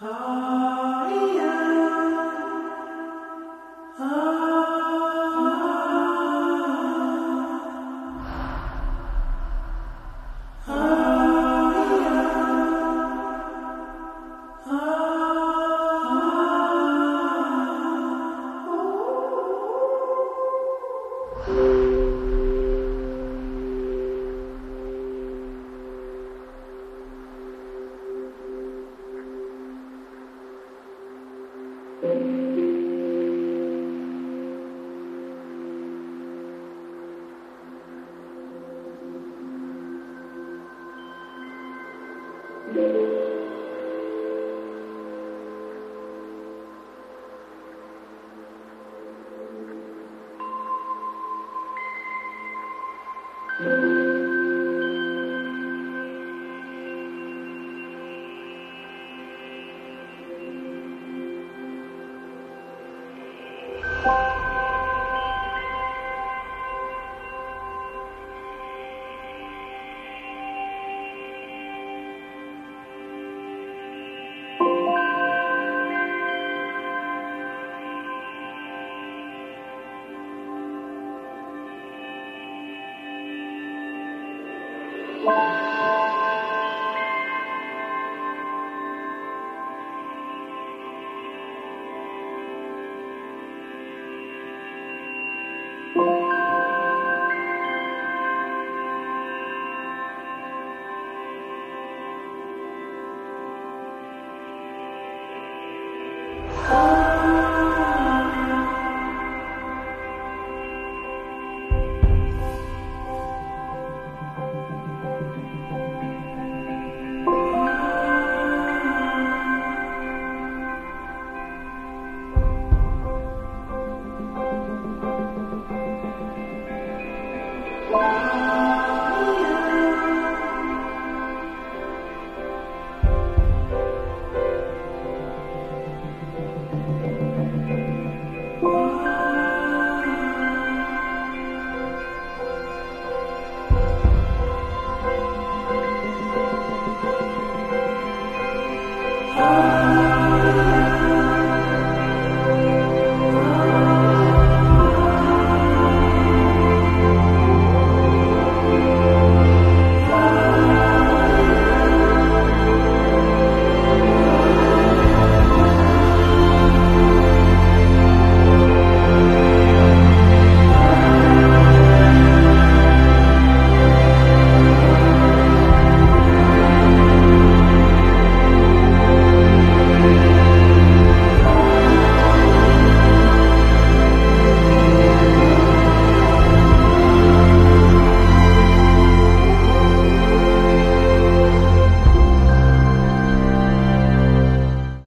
Ah. you. Bye.